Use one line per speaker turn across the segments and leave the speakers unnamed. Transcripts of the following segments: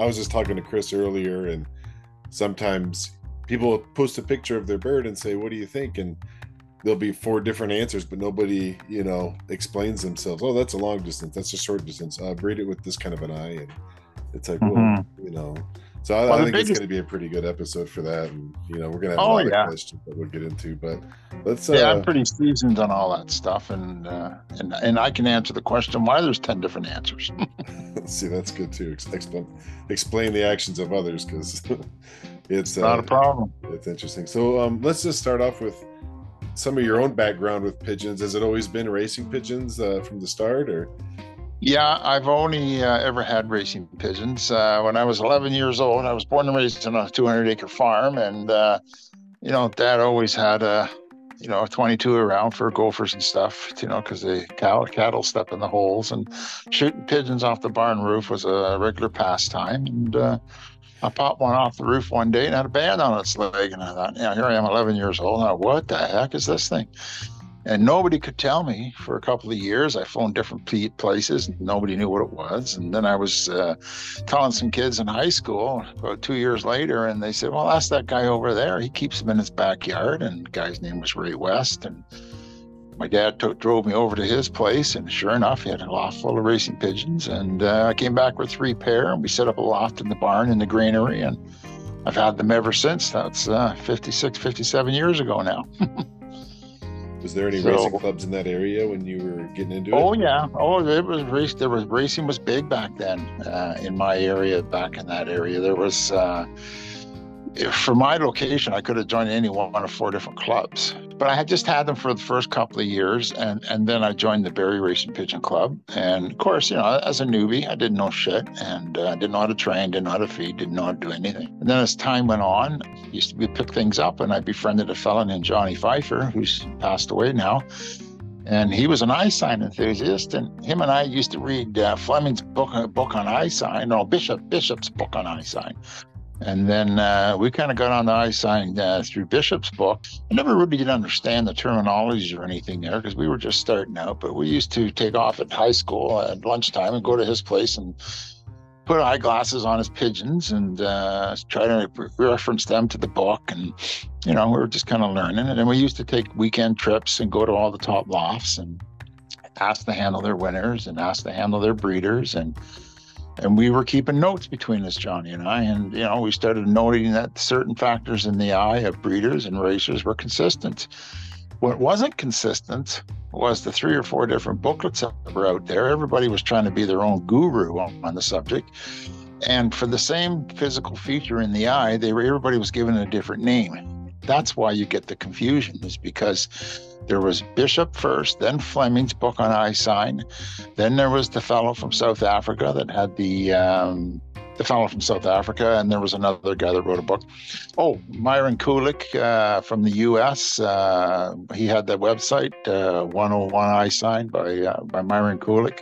I was just talking to Chris earlier, and sometimes people post a picture of their bird and say, "What do you think?" and there'll be four different answers, but nobody, you know, explains themselves. Oh, that's a long distance. That's a short distance. Uh, breed it with this kind of an eye, and it's like, mm-hmm. well, you know. So I, well, I think biggest... it's going to be a pretty good episode for that, and you know, we're going to have oh, a lot yeah. of questions that we'll get into. But let's.
Uh... Yeah, I'm pretty seasoned on all that stuff, and uh, and and I can answer the question why there's ten different answers.
See, that's good too. Explain explain the actions of others because it's
not a uh, problem.
It's interesting. So um, let's just start off with some of your own background with pigeons. Has it always been racing pigeons uh, from the start, or?
Yeah, I've only uh, ever had racing pigeons. Uh, when I was 11 years old, I was born and raised on a 200 acre farm, and uh, you know, Dad always had a you know, 22 around for gophers and stuff, you know, because the cow, cattle step in the holes and shooting pigeons off the barn roof was a regular pastime. And uh, I popped one off the roof one day and had a band on its leg. And I thought, yeah, here I am, 11 years old. Now, what the heck is this thing? And nobody could tell me for a couple of years. I phoned different places and nobody knew what it was. And then I was uh, telling some kids in high school about two years later, and they said, Well, ask that guy over there. He keeps them in his backyard. And the guy's name was Ray West. And my dad took, drove me over to his place, and sure enough, he had a loft full of racing pigeons. And uh, I came back with three pair, and we set up a loft in the barn in the granary, and I've had them ever since. That's uh, 56, 57 years ago now.
was there any so, racing clubs in that area when you were getting into
it? Oh yeah, oh it was race. There was racing was big back then uh, in my area. Back in that area, there was. Uh, for my location, I could have joined any one of four different clubs, but I had just had them for the first couple of years, and and then I joined the Barrie Racing Pigeon Club. And of course, you know, as a newbie, I didn't know shit, and uh, didn't know how to train, didn't know how to feed, didn't know how to do anything. And then as time went on, I used to be pick things up, and I befriended a fellow named Johnny Pfeiffer, who's passed away now and he was an eye sign enthusiast. And him and I used to read uh, Fleming's book, book on eye sign, or Bishop Bishop's book on eye sign. And then uh, we kind of got on the eye sign uh, through Bishop's book. I never really did understand the terminology or anything there because we were just starting out. But we used to take off at high school at lunchtime and go to his place and put eyeglasses on his pigeons and uh, try to reference them to the book. And, you know, we were just kind of learning. And then we used to take weekend trips and go to all the top lofts and ask to handle their winners and ask to handle their breeders. And, and we were keeping notes between us, Johnny and I, and you know we started noting that certain factors in the eye of breeders and racers were consistent. What wasn't consistent was the three or four different booklets that were out there. Everybody was trying to be their own guru on, on the subject, and for the same physical feature in the eye, they were everybody was given a different name. That's why you get the confusion, is because there was Bishop first, then Fleming's book on eye sign. Then there was the fellow from South Africa that had the um, the fellow from South Africa, and there was another guy that wrote a book. Oh, Myron Kulik uh, from the U.S. Uh, he had that website, uh, 101 Eye Sign by uh, by Myron Kulik.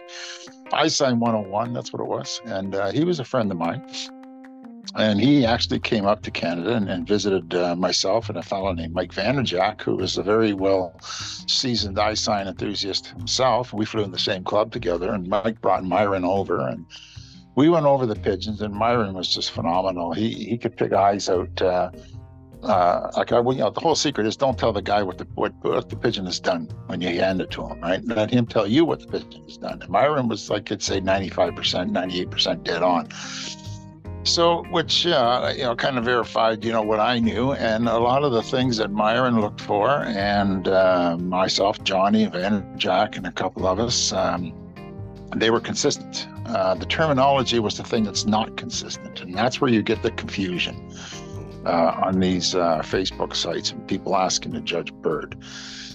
Eye Sign 101, that's what it was, and uh, he was a friend of mine and he actually came up to Canada and, and visited uh, myself and a fellow named Mike Vanderjack, who was a very well seasoned eye sign enthusiast himself. We flew in the same club together, and Mike brought Myron over, and we went over the pigeons. And Myron was just phenomenal. He he could pick eyes out. Uh, uh, like I, well, you know, the whole secret is don't tell the guy what the what, what the pigeon has done when you hand it to him, right? Let him tell you what the pigeon has done. And Myron was like I'd say ninety five percent, ninety eight percent dead on. So, which uh, you know, kind of verified, you know, what I knew, and a lot of the things that Myron looked for, and uh, myself, Johnny, Van Jack, and a couple of us, um, they were consistent. Uh, the terminology was the thing that's not consistent, and that's where you get the confusion uh, on these uh, Facebook sites and people asking to judge bird.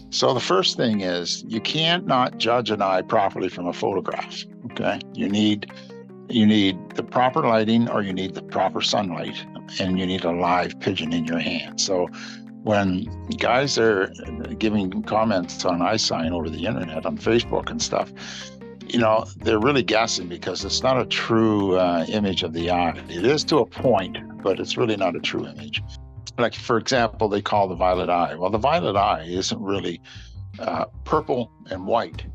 So the first thing is you can't not judge an eye properly from a photograph. Okay, you need you need the proper lighting or you need the proper sunlight and you need a live pigeon in your hand. So when guys are giving comments on eye sign over the internet on Facebook and stuff, you know, they're really guessing because it's not a true uh, image of the eye. It is to a point, but it's really not a true image. Like, for example, they call the violet eye. Well, the violet eye isn't really uh, purple and white.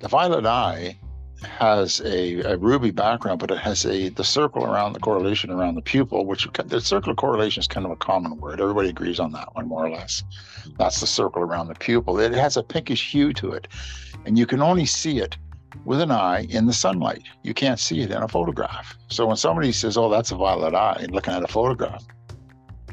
The violet eye has a, a ruby background, but it has a the circle around the correlation around the pupil, which the circle of correlation is kind of a common word. Everybody agrees on that one, more or less. That's the circle around the pupil. It has a pinkish hue to it, and you can only see it with an eye in the sunlight. You can't see it in a photograph. So when somebody says, "Oh, that's a violet eye," looking at a photograph,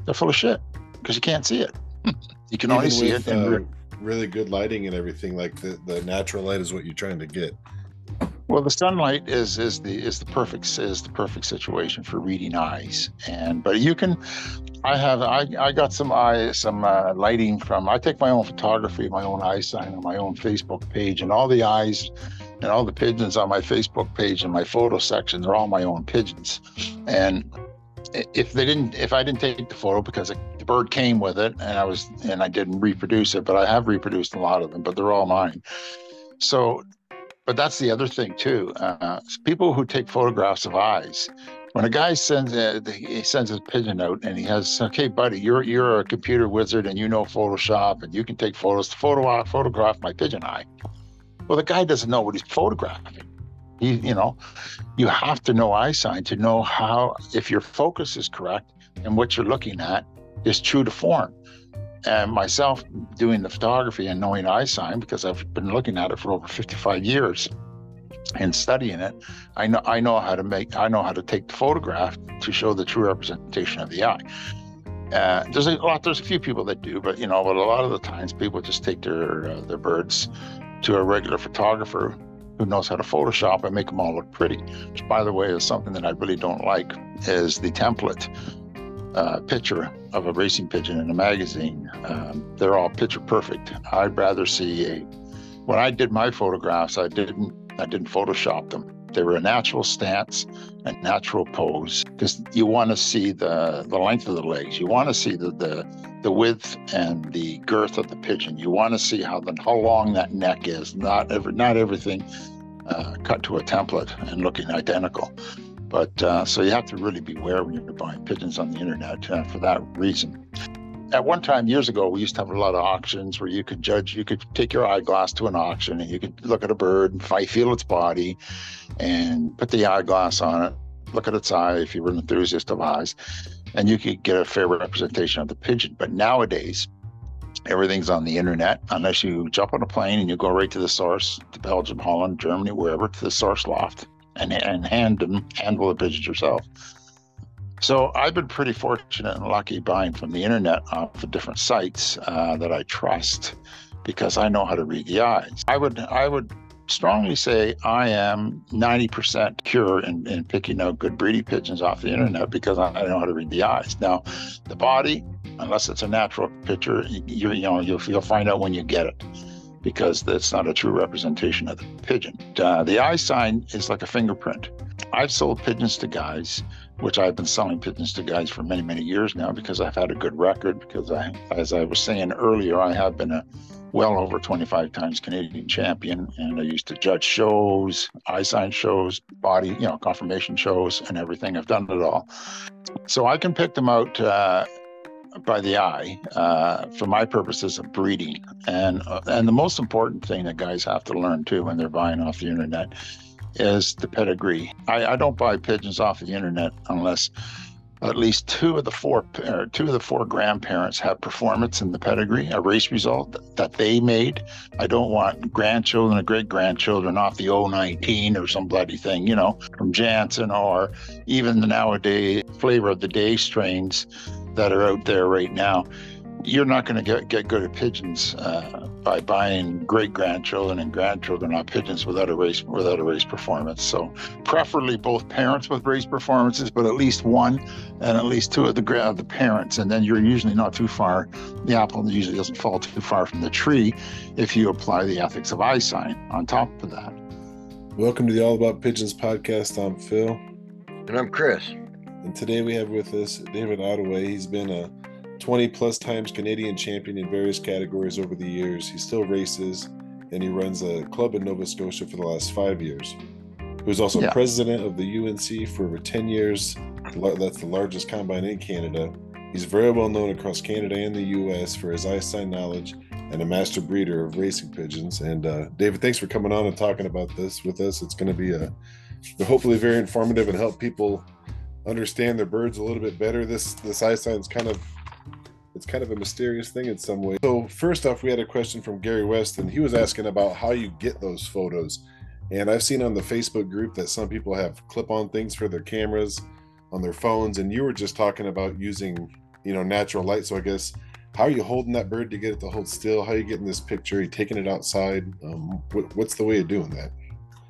they're full of shit because you can't see it. you can Even only see with, it in uh,
really good lighting and everything. Like the the natural light is what you're trying to get.
Well, the sunlight is is the is the perfect is the perfect situation for reading eyes, and but you can. I have I, I got some eye some uh, lighting from I take my own photography, my own eye sign on my own Facebook page, and all the eyes and all the pigeons on my Facebook page and my photo sections are all my own pigeons, and if they didn't if I didn't take the photo because the bird came with it and I was and I didn't reproduce it, but I have reproduced a lot of them, but they're all mine. So but that's the other thing too. Uh, people who take photographs of eyes. When a guy sends a, he sends his pigeon out and he has, okay, buddy, you're you're a computer wizard and you know Photoshop and you can take photos. To photo photograph my pigeon eye. Well, the guy doesn't know what he's photographing. He, you know, you have to know eye sign to know how if your focus is correct and what you're looking at is true to form and myself doing the photography and knowing eye sign because I've been looking at it for over 55 years and studying it, I know I know how to make I know how to take the photograph to show the true representation of the eye. Uh, there's a lot. There's a few people that do, but you know, but a lot of the times people just take their uh, their birds to a regular photographer who knows how to Photoshop and make them all look pretty. Which, by the way, is something that I really don't like. Is the template uh, picture of a racing pigeon in a magazine. Um, they're all picture perfect. I'd rather see a. When I did my photographs, I didn't I didn't Photoshop them. They were a natural stance, a natural pose, because you want to see the the length of the legs. You want to see the the the width and the girth of the pigeon. You want to see how the how long that neck is. Not every not everything uh, cut to a template and looking identical. But uh, so you have to really beware when you're buying pigeons on the internet uh, for that reason. At one time, years ago, we used to have a lot of auctions where you could judge, you could take your eyeglass to an auction and you could look at a bird and feel its body and put the eyeglass on it, look at its eye if you were an enthusiast of eyes, and you could get a fair representation of the pigeon. But nowadays, everything's on the internet unless you jump on a plane and you go right to the source to belgium holland germany wherever to the source loft and, and hand them handle the pigeons yourself. So I've been pretty fortunate and lucky buying from the internet off the different sites uh, that I trust because I know how to read the eyes. I would I would strongly say I am 90% pure in, in picking out good breeding pigeons off the internet because I, I know how to read the eyes. Now, the body, unless it's a natural picture, you, you know you'll, you'll find out when you get it because that's not a true representation of the pigeon. Uh, the eye sign is like a fingerprint. I've sold pigeons to guys, which I've been selling pigeons to guys for many, many years now because I've had a good record. Because I, as I was saying earlier, I have been a well over 25 times Canadian champion, and I used to judge shows, eye sign shows, body, you know, confirmation shows, and everything. I've done it all, so I can pick them out. Uh, by the eye uh, for my purposes of breeding. And uh, and the most important thing that guys have to learn too when they're buying off the internet is the pedigree. I, I don't buy pigeons off the internet unless at least two of the four two of the four grandparents have performance in the pedigree, a race result that they made. I don't want grandchildren or great grandchildren off the 019 or some bloody thing, you know, from Janssen or even the nowadays flavor of the day strains that are out there right now, you're not going to get, get good at pigeons uh, by buying great grandchildren and grandchildren on pigeons without a race without a race performance. So, preferably both parents with race performances, but at least one and at least two of the of the parents, and then you're usually not too far. The apple usually doesn't fall too far from the tree if you apply the ethics of eye sign on top of that.
Welcome to the All About Pigeons podcast. I'm Phil,
and I'm Chris.
And today we have with us David Ottoway. He's been a 20 plus times Canadian champion in various categories over the years. He still races and he runs a club in Nova Scotia for the last five years. He was also yeah. president of the UNC for over 10 years. That's the largest combine in Canada. He's very well known across Canada and the US for his eye sign knowledge and a master breeder of racing pigeons. And uh, David, thanks for coming on and talking about this with us. It's going to be a hopefully very informative and help people understand their birds a little bit better. This this eye sign's kind of it's kind of a mysterious thing in some way. So first off, we had a question from Gary West, and he was asking about how you get those photos. And I've seen on the Facebook group that some people have clip-on things for their cameras on their phones, and you were just talking about using, you know, natural light. So I guess how are you holding that bird to get it to hold still? How are you getting this picture? Are you taking it outside? Um, what, what's the way of doing that?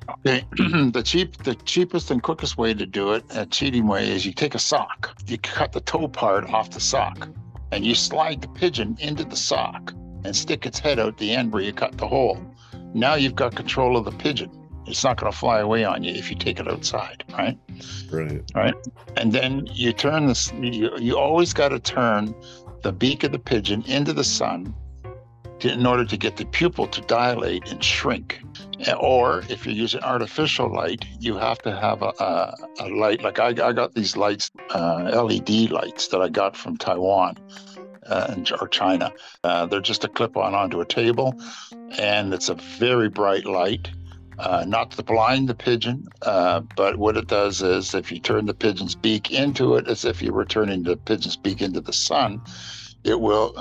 Okay, the cheap, the cheapest and quickest way to do it, a cheating way, is you take a sock. You cut the toe part off the sock, and you slide the pigeon into the sock and stick its head out the end where you cut the hole. Now you've got control of the pigeon. It's not going to fly away on you if you take it outside, right?
Right.
Right. And then you turn this. You, you always got to turn the beak of the pigeon into the sun to, in order to get the pupil to dilate and shrink. Or if you're using artificial light, you have to have a, a, a light. Like I, I, got these lights, uh, LED lights that I got from Taiwan. Uh, or China. Uh, they're just a clip on onto a table, and it's a very bright light. Uh, not to blind the pigeon, uh, but what it does is if you turn the pigeon's beak into it as if you were turning the pigeon's beak into the sun, it will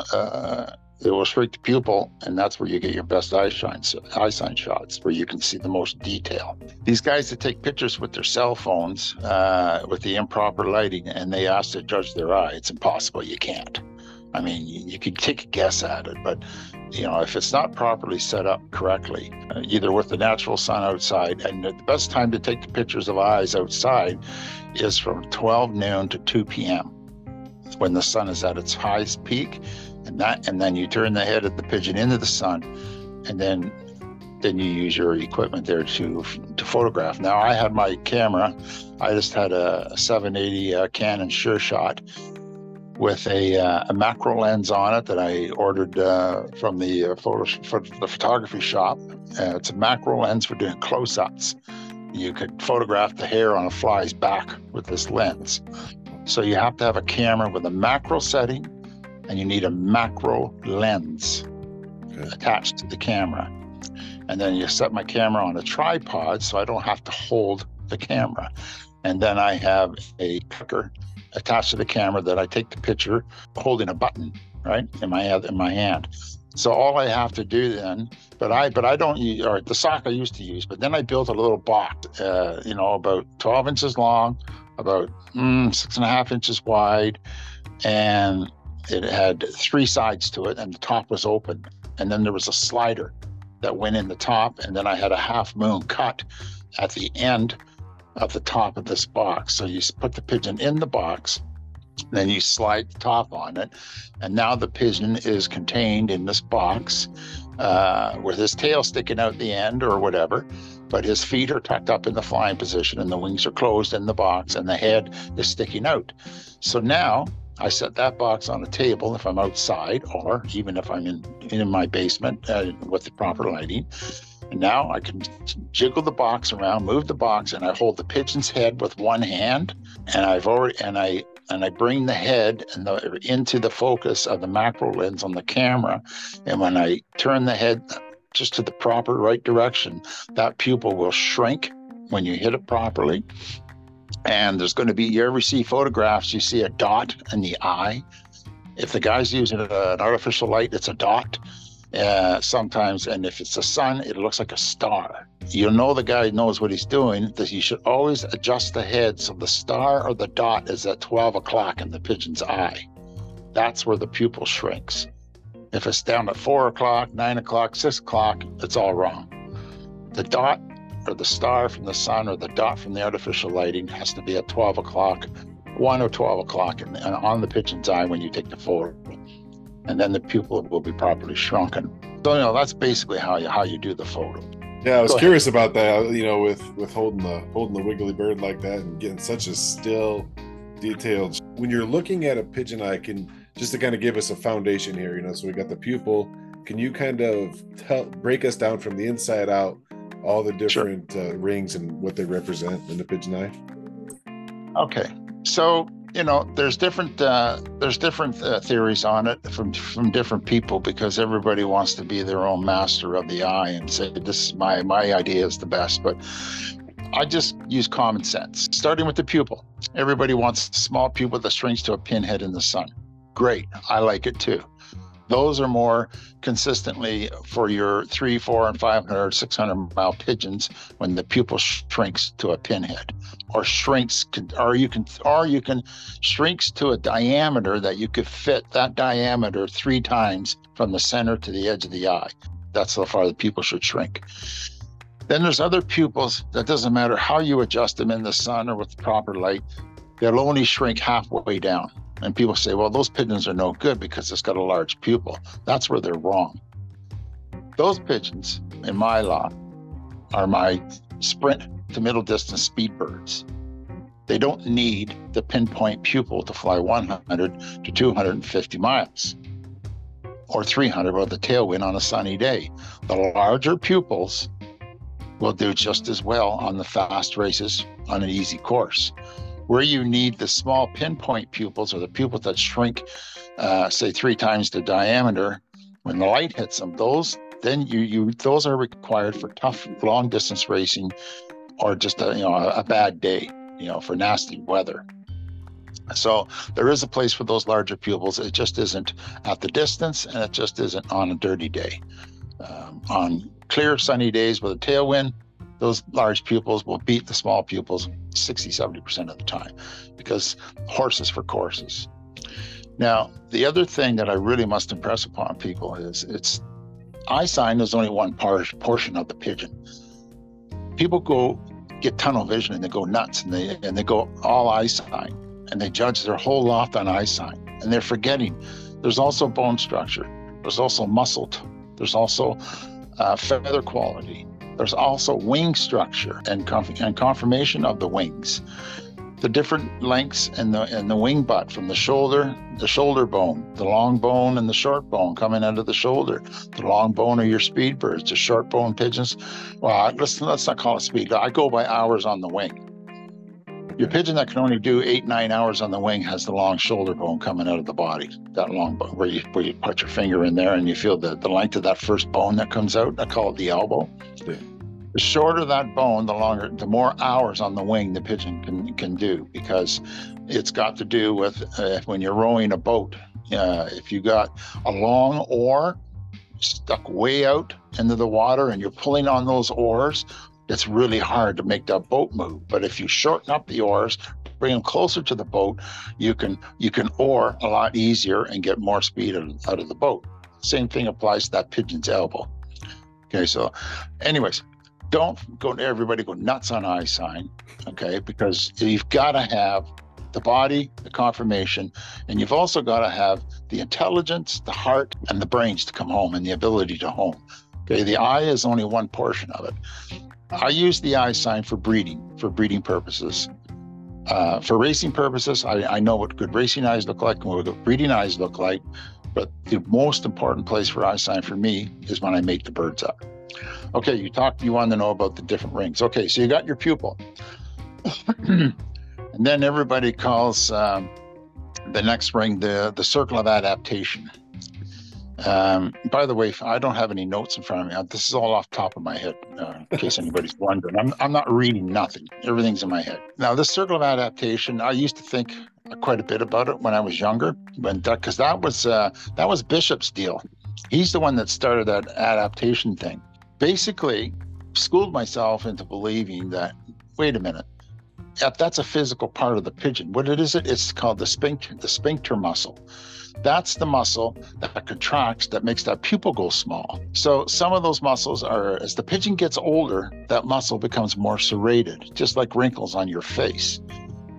it will shrink the pupil, and that's where you get your best eye shine, eye sign shots, where you can see the most detail. These guys that take pictures with their cell phones uh, with the improper lighting, and they ask to judge their eye, it's impossible. You can't. I mean, you, you could take a guess at it, but you know, if it's not properly set up correctly, uh, either with the natural sun outside, and the best time to take the pictures of eyes outside is from 12 noon to 2 p.m. when the sun is at its highest peak and that and then you turn the head of the pigeon into the sun and then then you use your equipment there to to photograph. Now i had my camera i just had a, 780 uh, canon sure shot with a, uh, a macro lens on it that i ordered uh, from the uh, photo the photography shop. Uh, it's a macro lens for doing close-ups. You could photograph the hair on a fly's back with this lens so you have to have a camera with a macro setting and you need a macro lens okay. attached to the camera. And then you set my camera on a tripod so I don't have to hold the camera. And then I have a clicker attached to the camera that I take the picture holding a button, right, in my in my hand. So all I have to do then, but I but I don't use or the sock I used to use, but then I built a little box, uh, you know, about 12 inches long, about mm, six and a half inches wide, and it had three sides to it, and the top was open. And then there was a slider that went in the top, and then I had a half moon cut at the end of the top of this box. So you put the pigeon in the box, then you slide the top on it, and now the pigeon is contained in this box uh, with his tail sticking out the end or whatever. But his feet are tucked up in the flying position, and the wings are closed in the box, and the head is sticking out. So now I set that box on a table if I'm outside, or even if I'm in in my basement uh, with the proper lighting. And now I can jiggle the box around, move the box, and I hold the pigeon's head with one hand, and I've already and I and I bring the head and the, into the focus of the macro lens on the camera, and when I turn the head just to the proper right direction, that pupil will shrink when you hit it properly. And there's going to be you ever see photographs you see a dot in the eye? If the guy's using an artificial light it's a dot uh, sometimes and if it's the sun it looks like a star. You know the guy knows what he's doing that you should always adjust the head so the star or the dot is at 12 o'clock in the pigeon's eye. That's where the pupil shrinks if it's down at 4 o'clock 9 o'clock 6 o'clock it's all wrong the dot or the star from the sun or the dot from the artificial lighting has to be at 12 o'clock, 1 or 12 o'clock in, on the pigeon's eye when you take the photo. And then the pupil will be properly shrunken. So, you know, that's basically how you, how you do the photo.
Yeah, I was Go curious ahead. about that. You know, with with holding the holding the wiggly bird like that and getting such a still, detailed. When you're looking at a pigeon eye, can just to kind of give us a foundation here. You know, so we got the pupil. Can you kind of tell break us down from the inside out all the different sure. uh, rings and what they represent in the pigeon eye?
Okay, so you know, there's different uh, there's different uh, theories on it from from different people because everybody wants to be their own master of the eye and say this is my my idea is the best. But I just use common sense, starting with the pupil. Everybody wants a small pupil that shrinks to a pinhead in the sun. Great, I like it too. Those are more consistently for your three, four, and 500, 600 mile pigeons when the pupil shrinks to a pinhead, or shrinks, or you can, or you can shrinks to a diameter that you could fit that diameter three times from the center to the edge of the eye. That's how far the pupil should shrink. Then there's other pupils that doesn't matter how you adjust them in the sun or with the proper light, they'll only shrink halfway down. And people say, well, those pigeons are no good because it's got a large pupil. That's where they're wrong. Those pigeons, in my law, are my sprint to middle distance speed birds. They don't need the pinpoint pupil to fly 100 to 250 miles or 300 with the tailwind on a sunny day. The larger pupils will do just as well on the fast races on an easy course. Where you need the small pinpoint pupils or the pupils that shrink, uh, say three times the diameter, when the light hits them, those then you you those are required for tough long distance racing, or just a you know a, bad day, you know, for nasty weather. So there is a place for those larger pupils. It just isn't at the distance, and it just isn't on a dirty day. Um, on clear sunny days with a tailwind, those large pupils will beat the small pupils 60, 70% of the time because horses for courses. Now, the other thing that I really must impress upon people is it's eye sign is only one portion of the pigeon. People go get tunnel vision and they go nuts and they and they go all eye sign and they judge their whole loft on eye sign and they're forgetting there's also bone structure, there's also muscle, there's also uh, feather quality, there's also wing structure and, conf- and conformation of the wings. The different lengths in the in the wing butt from the shoulder, the shoulder bone, the long bone and the short bone coming out of the shoulder. The long bone are your speed birds, the short bone pigeons. Well, let's let's not call it speed. I go by hours on the wing. Your pigeon that can only do eight, nine hours on the wing has the long shoulder bone coming out of the body. That long bone where you where you put your finger in there and you feel the, the length of that first bone that comes out. I call it the elbow. Yeah. The shorter that bone, the longer, the more hours on the wing the pigeon can can do because it's got to do with uh, when you're rowing a boat. Uh, if you got a long oar stuck way out into the water and you're pulling on those oars, it's really hard to make that boat move. But if you shorten up the oars, bring them closer to the boat, you can you can oar a lot easier and get more speed out of the boat. Same thing applies to that pigeon's elbow. Okay, so anyways, don't go to everybody go nuts on eye sign, okay? Because you've got to have the body, the confirmation, and you've also got to have the intelligence, the heart, and the brains to come home and the ability to home. Okay, the eye is only one portion of it. I use the eye sign for breeding, for breeding purposes. Uh, for racing purposes, I, I know what good racing eyes look like and what good breeding eyes look like. But the most important place for eye sign for me is when I make the birds up. Okay, you talked, you want to know about the different rings. Okay, so you got your pupil. and then everybody calls um, the next ring the, the circle of adaptation. Um, by the way, I don't have any notes in front of me. This is all off top of my head, uh, in case anybody's wondering. I'm, I'm not reading nothing. Everything's in my head. Now, this circle of adaptation, I used to think quite a bit about it when I was younger, when because that, that was uh, that was Bishop's deal. He's the one that started that adaptation thing basically schooled myself into believing that wait a minute that's a physical part of the pigeon what it is it it's called the sphincter the sphincter muscle. That's the muscle that contracts that makes that pupil go small. So some of those muscles are as the pigeon gets older that muscle becomes more serrated just like wrinkles on your face.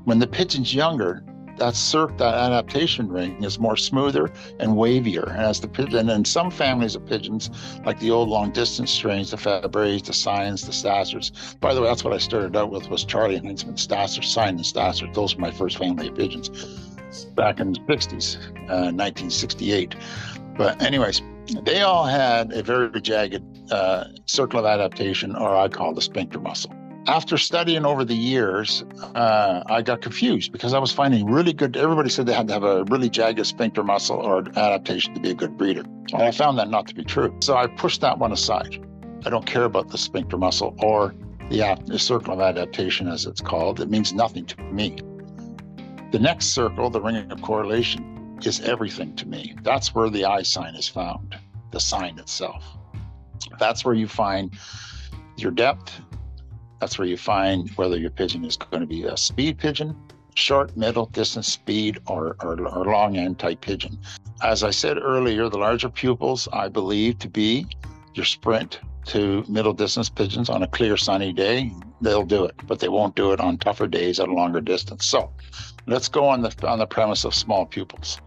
When the pigeon's younger that circ, that adaptation ring is more smoother and wavier. And as the pigeon, and some families of pigeons, like the old long distance strains, the Fabres, the Sions, the Stassarts. By the way, that's what I started out with was Charlie Heinzman, Stassart, Sion, and Stassart. Those were my first family of pigeons back in the 60s, uh, 1968. But anyways, they all had a very jagged uh, circle of adaptation, or I call the sphincter muscle. After studying over the years, uh, I got confused because I was finding really good. Everybody said they had to have a really jagged sphincter muscle or adaptation to be a good breeder. And I found that not to be true. So I pushed that one aside. I don't care about the sphincter muscle or the, the circle of adaptation, as it's called. It means nothing to me. The next circle, the ring of correlation, is everything to me. That's where the eye sign is found, the sign itself. That's where you find your depth, that's where you find whether your pigeon is going to be a speed pigeon, short, middle, distance speed, or, or, or long end type pigeon. As I said earlier, the larger pupils I believe to be your sprint to middle distance pigeons on a clear sunny day, they'll do it, but they won't do it on tougher days at a longer distance. So let's go on the on the premise of small pupils.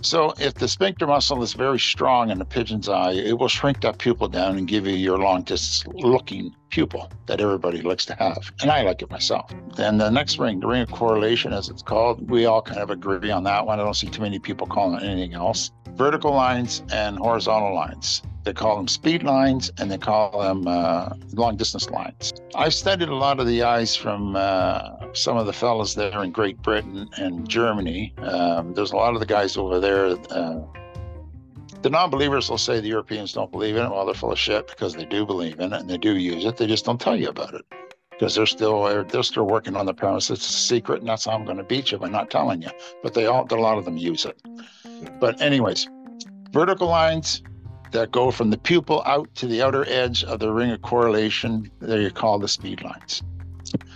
So if the sphincter muscle is very strong in the pigeon's eye, it will shrink that pupil down and give you your long distance looking pupil that everybody likes to have. And I like it myself. Then the next ring, the ring of correlation, as it's called, we all kind of agree on that one. I don't see too many people calling it anything else. Vertical lines and horizontal lines. They call them speed lines and they call them uh, long distance lines. I've studied a lot of the eyes from uh, some of the fellows there in Great Britain and Germany. Um, there's a lot of the guys over there. Uh, the non-believers will say the Europeans don't believe in it. Well, they're full of shit because they do believe in it and they do use it. They just don't tell you about it because they're still they're still working on the premise it's a secret, and that's how I'm going to beat you by not telling you. But they all a lot of them use it. But anyways, vertical lines that go from the pupil out to the outer edge of the ring of correlation, they are called the speed lines.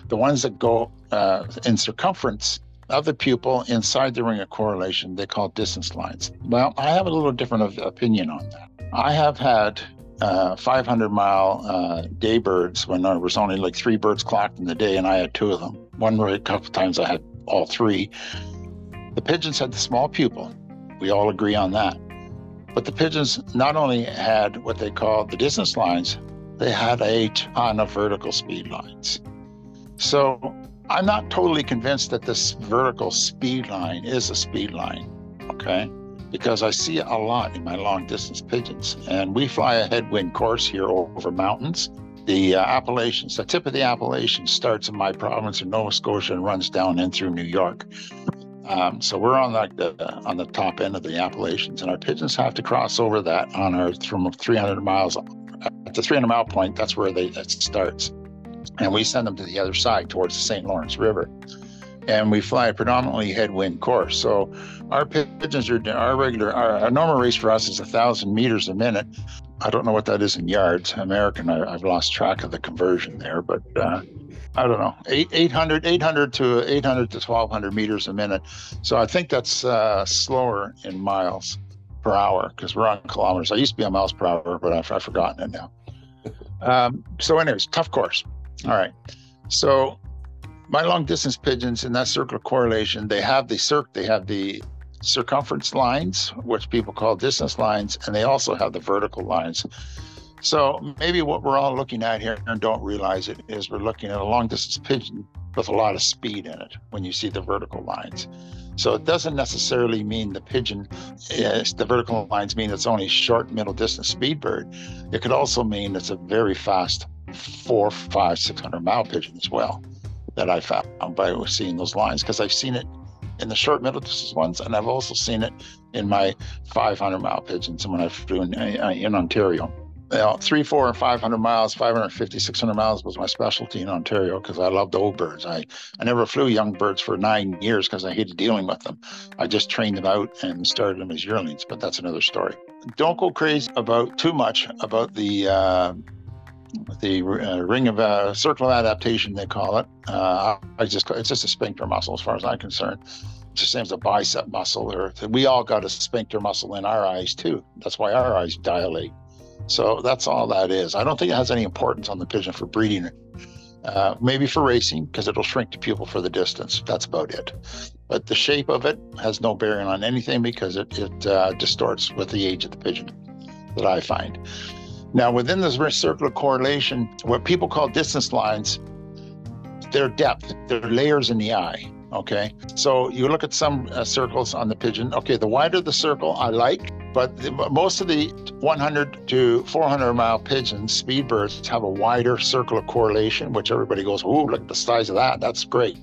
The ones that go uh, in circumference of the pupil inside the ring of correlation, they call distance lines. Well, I have a little different opinion on that. I have had uh, 500 mile uh, day birds when there was only like three birds clocked in the day, and I had two of them. One a couple times I had all three. The pigeons had the small pupil. We all agree on that. But the pigeons not only had what they called the distance lines, they had a ton of vertical speed lines. So I'm not totally convinced that this vertical speed line is a speed line, okay? Because I see it a lot in my long distance pigeons. And we fly a headwind course here over mountains. The uh, Appalachians, the tip of the Appalachians starts in my province of Nova Scotia and runs down in through New York. Um, so we're on like the on the top end of the Appalachians, and our pigeons have to cross over that on our from 300 miles at the 300 mile point. That's where they it starts, and we send them to the other side towards the St. Lawrence River, and we fly a predominantly headwind course. So our pigeons are our regular our, our normal race for us is a thousand meters a minute. I don't know what that is in yards. American, I, have lost track of the conversion there, but uh, I don't know, eight, 800, 800 to 800 to 1200 meters a minute. So I think that's uh, slower in miles per hour because we're on kilometers. I used to be on miles per hour, but I've, I've forgotten it now. Um, so, anyways, tough course. All right. So my long distance pigeons in that circle correlation, they have the circ, they have the circumference lines, which people call distance lines, and they also have the vertical lines. So maybe what we're all looking at here and don't realize it is we're looking at a long distance pigeon with a lot of speed in it when you see the vertical lines. So it doesn't necessarily mean the pigeon is the vertical lines mean it's only short middle distance speed bird. It could also mean it's a very fast four, five, six hundred mile pigeon as well that I found by seeing those lines because I've seen it in the short middle distance ones, and I've also seen it in my 500 mile pigeons when I flew in, uh, in Ontario you know, three, four, and 500 miles, 550, 600 miles was my specialty in Ontario because I loved old birds. I, I never flew young birds for nine years because I hated dealing with them. I just trained them out and started them as yearlings, but that's another story. Don't go crazy about too much about the uh, the uh, ring of uh, circle of adaptation they call it. Uh, I just it's just a sphincter muscle as far as I'm concerned. It's the same as a bicep muscle, or we all got a sphincter muscle in our eyes too. That's why our eyes dilate. So that's all that is. I don't think it has any importance on the pigeon for breeding. Uh, maybe for racing because it'll shrink the pupil for the distance. That's about it. But the shape of it has no bearing on anything because it, it uh, distorts with the age of the pigeon that I find. Now, within this circular correlation, what people call distance lines, their depth, their layers in the eye. Okay. So you look at some uh, circles on the pigeon. Okay. The wider the circle, I like But the, most of the 100 to 400 mile pigeons, speed birds, have a wider circle of correlation, which everybody goes, "Ooh, look at the size of that! That's great."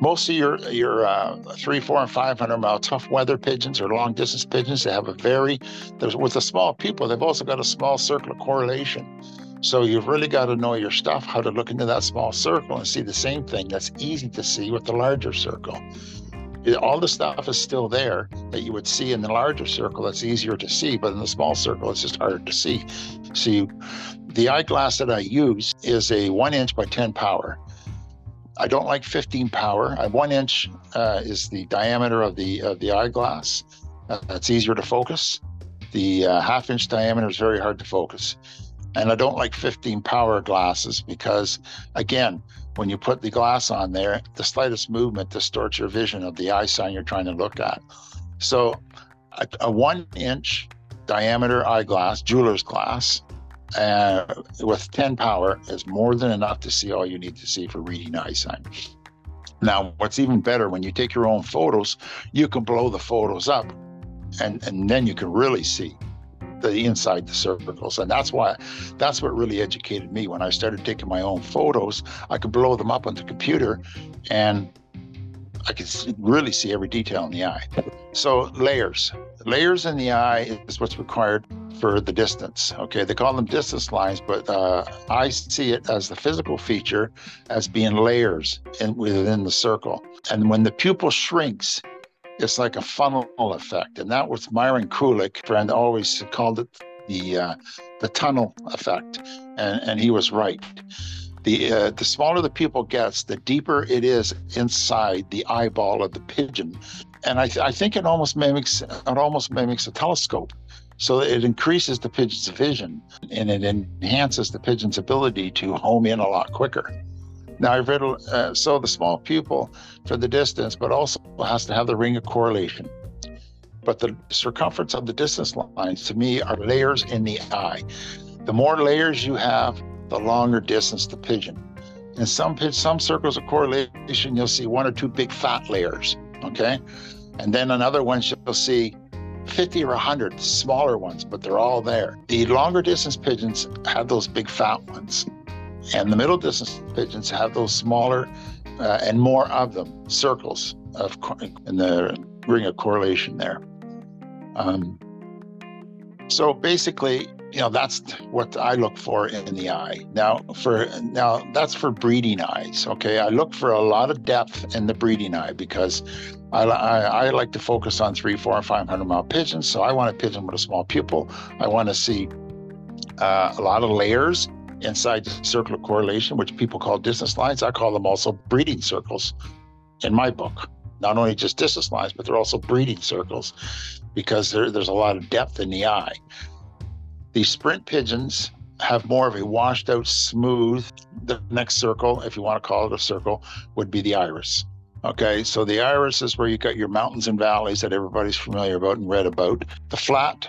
Most of your your uh, three, four, and 500 mile tough weather pigeons or long distance pigeons, they have a very with the small pupil, they've also got a small circle of correlation. So you've really got to know your stuff, how to look into that small circle and see the same thing that's easy to see with the larger circle. All the stuff is still there that you would see in the larger circle that's easier to see, but in the small circle, it's just harder to see. So the eyeglass that I use is a one inch by 10 power. I don't like 15 power. One inch uh, is the diameter of the of the eyeglass. Uh, that's easier to focus. The uh, half inch diameter is very hard to focus. And I don't like 15 power glasses because, again, when you put the glass on there, the slightest movement distorts your vision of the eye sign you're trying to look at. So, a, a one inch diameter eyeglass, jeweler's glass, uh, with 10 power is more than enough to see all you need to see for reading eyesight. Now, what's even better when you take your own photos, you can blow the photos up and, and then you can really see the inside the circles and that's why that's what really educated me when i started taking my own photos i could blow them up on the computer and i could really see every detail in the eye so layers layers in the eye is what's required for the distance. Okay, they call them distance lines, but uh, I see it as the physical feature as being layers in, within the circle. And when the pupil shrinks, it's like a funnel effect, and that was Myron Kulik, friend, always called it the uh, the tunnel effect, and and he was right. The uh, the smaller the pupil gets, the deeper it is inside the eyeball of the pigeon, and I, th- I think it almost mimics it almost mimics a telescope. So it increases the pigeon's vision and it enhances the pigeon's ability to home in a lot quicker. Now, I've read, uh, so the small pupil for the distance, but also has to have the ring of correlation. But the circumference of the distance lines to me are layers in the eye. The more layers you have, the longer distance the pigeon. In some some circles of correlation, you'll see one or two big fat layers. Okay. And then another one you'll see 50 or 100 smaller ones, but they're all there. The longer distance pigeons have those big fat ones, and the middle distance pigeons have those smaller uh, and more of them circles of in the ring of correlation there. Um, so basically, you know that's what I look for in the eye. Now for now that's for breeding eyes. Okay, I look for a lot of depth in the breeding eye because I, I, I, like to focus on three, four, and five hundred mile pigeons. So I want a pigeon with a small pupil. I want to see uh, a lot of layers inside the circle of correlation, which people call distance lines. I call them also breeding circles in my book. Not only just distance lines, but they're also breeding circles because there, there's a lot of depth in the eye. The sprint pigeons have more of a washed out, smooth. The next circle, if you want to call it a circle, would be the iris. Okay, so the iris is where you got your mountains and valleys that everybody's familiar about and read about. The flat,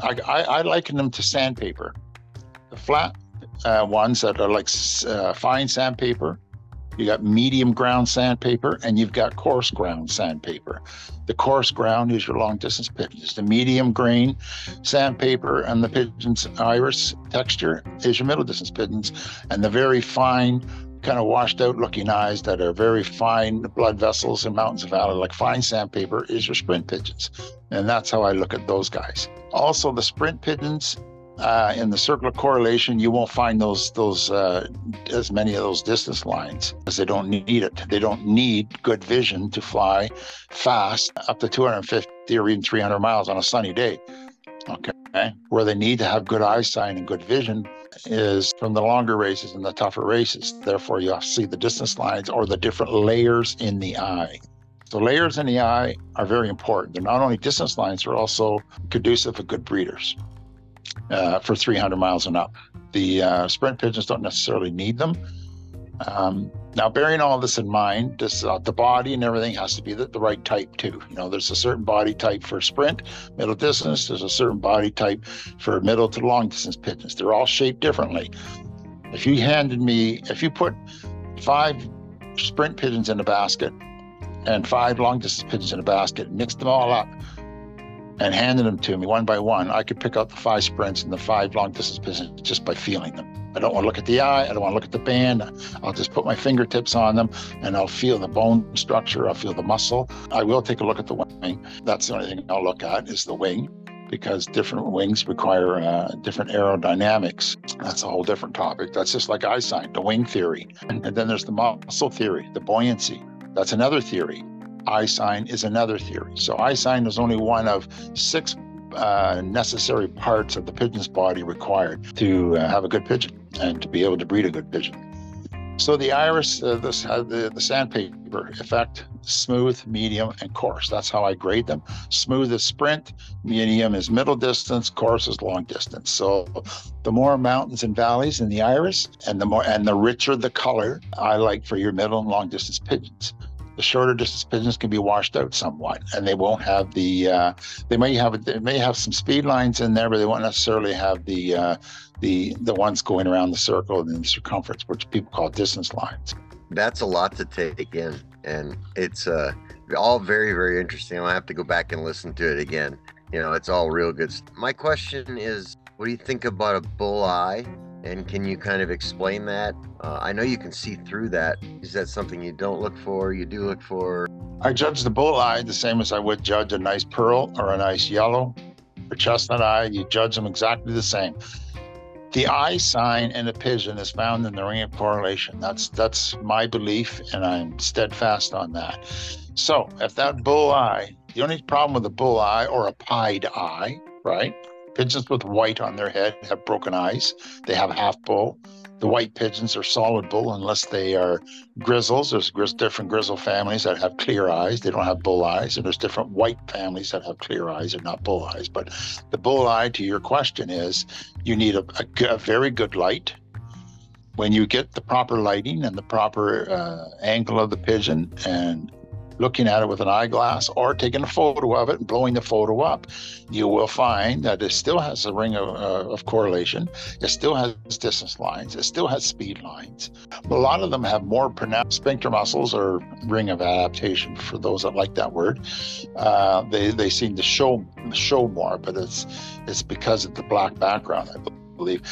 I, I, I liken them to sandpaper. The flat uh, ones that are like uh, fine sandpaper, you got medium ground sandpaper, and you've got coarse ground sandpaper. The coarse ground is your long distance pigeons. The medium grain sandpaper and the pigeon's iris texture is your middle distance pigeons. And the very fine kind of washed out looking eyes that are very fine blood vessels in mountains of valley, like fine sandpaper, is your sprint pigeons. And that's how I look at those guys. Also, the sprint pigeons uh, in the circle of correlation, you won't find those those uh, as many of those distance lines because they don't need it. They don't need good vision to fly fast up to 250 or even 300 miles on a sunny day. Okay, where they need to have good eyesight and good vision is from the longer races and the tougher races. Therefore, you see the distance lines or the different layers in the eye. The layers in the eye are very important. They're not only distance lines, they're also conducive for good breeders uh, for 300 miles and up. The uh, sprint pigeons don't necessarily need them. Um, now, bearing all this in mind, this, uh, the body and everything has to be the, the, right type too. You know, there's a certain body type for sprint, middle distance. There's a certain body type for middle to long distance pigeons. They're all shaped differently. If you handed me, if you put five sprint pigeons in a basket and five long distance pigeons in a basket, mixed them all up, and handed them to me one by one, I could pick out the five sprints and the five long distance pigeons just by feeling them. I don't want to look at the eye. I don't want to look at the band. I'll just put my fingertips on them and I'll feel the bone structure. I'll feel the muscle. I will take a look at the wing. That's the only thing I'll look at is the wing because different wings require uh, different aerodynamics. That's a whole different topic. That's just like eye sign, the wing theory. And then there's the muscle theory, the buoyancy. That's another theory. Sign is another theory. So sign is only one of six uh, necessary parts of the pigeon's body required to uh, have a good pigeon and to be able to breed a good pigeon. So the iris, uh, this, uh, the, the sandpaper effect, smooth, medium, and coarse. That's how I grade them. Smooth is sprint, medium is middle distance, coarse is long distance. So the more mountains and valleys in the iris, and the more and the richer the color, I like for your middle and long distance pigeons the shorter distance pigeons can be washed out somewhat, and they won't have the. Uh, they may have they may have some speed lines in there, but they won't necessarily have the uh, the the ones going around the circle and the circumference, which people call distance lines.
That's a lot to take in, and it's uh, all very very interesting. I'll have to go back and listen to it again. You know, it's all real good. My question is, what do you think about a bull eye? And can you kind of explain that? Uh, I know you can see through that. Is that something you don't look for? You do look for?
I judge the bull eye the same as I would judge a nice pearl or a nice yellow or chestnut eye. You judge them exactly the same. The eye sign in a pigeon is found in the ring of correlation. That's that's my belief, and I'm steadfast on that. So if that bull eye, the only problem with a bull eye or a pied eye, right? Pigeons with white on their head have broken eyes. They have half bull. The white pigeons are solid bull unless they are grizzles. There's different grizzle families that have clear eyes. They don't have bull eyes. And there's different white families that have clear eyes and not bull eyes. But the bull eye, to your question, is you need a, a, a very good light. When you get the proper lighting and the proper uh, angle of the pigeon and looking at it with an eyeglass or taking a photo of it and blowing the photo up, you will find that it still has a ring of, uh, of correlation. It still has distance lines. It still has speed lines. But a lot of them have more pronounced sphincter muscles or ring of adaptation for those that like that word. Uh, they, they seem to show show more, but it's it's because of the black background, I believe.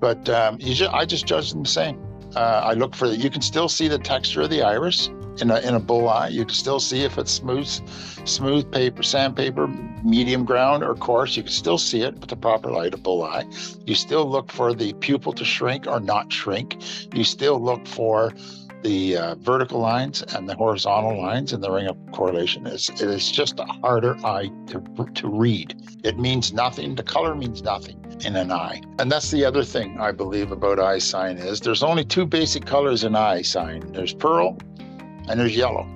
But um, you just, I just judge them the same. Uh, I look for you can still see the texture of the iris in a in a bull eye. You can still see if it's smooth, smooth paper, sandpaper, medium ground, or coarse. You can still see it with the proper light of bull eye. You still look for the pupil to shrink or not shrink. You still look for the uh, vertical lines and the horizontal lines in the ring of correlation is it is just a harder eye to, to read. It means nothing. The color means nothing in an eye. And that's the other thing I believe about eye sign is there's only two basic colors in eye sign. There's pearl and there's yellow.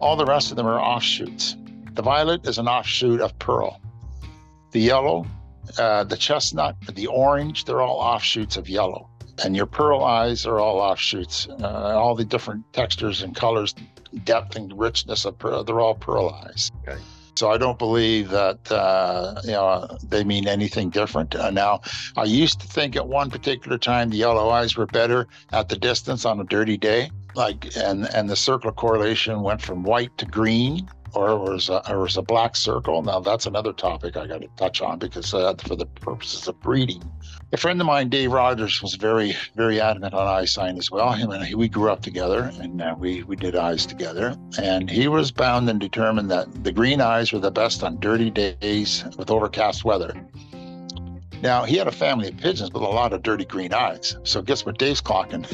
All the rest of them are offshoots. The violet is an offshoot of pearl. The yellow, uh, the chestnut, the orange, they're all offshoots of yellow. And your pearl eyes are all offshoots. Uh, all the different textures and colors, depth and richness of pearl, they're all pearl eyes. Okay. So I don't believe that uh, you know they mean anything different. Uh, now, I used to think at one particular time the yellow eyes were better at the distance on a dirty day like and and the circle of correlation went from white to green or was a, or was a black circle. Now that's another topic i got to touch on because uh, for the purposes of breeding. A friend of mine dave rogers was very very adamant on eye sign as well. Him and he, we grew up together and uh, we we did eyes together. And he was bound and determined that the green eyes were the best on dirty days with overcast weather now, he had a family of pigeons with a lot of dirty green eyes. So, guess what Dave's clocking?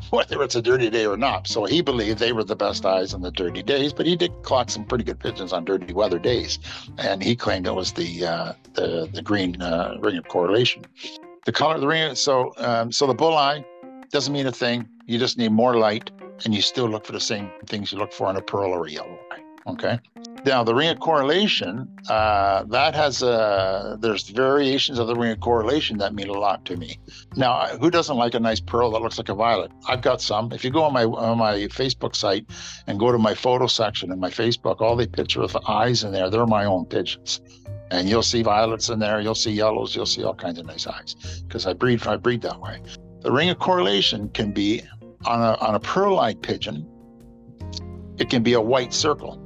Whether it's a dirty day or not. So, he believed they were the best eyes on the dirty days, but he did clock some pretty good pigeons on dirty weather days. And he claimed it was the uh, the, the green uh, ring of correlation. The color of the ring, so, um, so the bull eye doesn't mean a thing. You just need more light, and you still look for the same things you look for in a pearl or a yellow eye. Okay. Now the ring of correlation, uh, that has a there's variations of the ring of correlation that mean a lot to me. Now, who doesn't like a nice pearl that looks like a violet? I've got some. If you go on my on my Facebook site and go to my photo section in my Facebook, all the pictures of eyes in there, they're my own pigeons. And you'll see violets in there, you'll see yellows, you'll see all kinds of nice eyes because I breed I breed that way. The ring of correlation can be on a on a pearl-eyed pigeon. It can be a white circle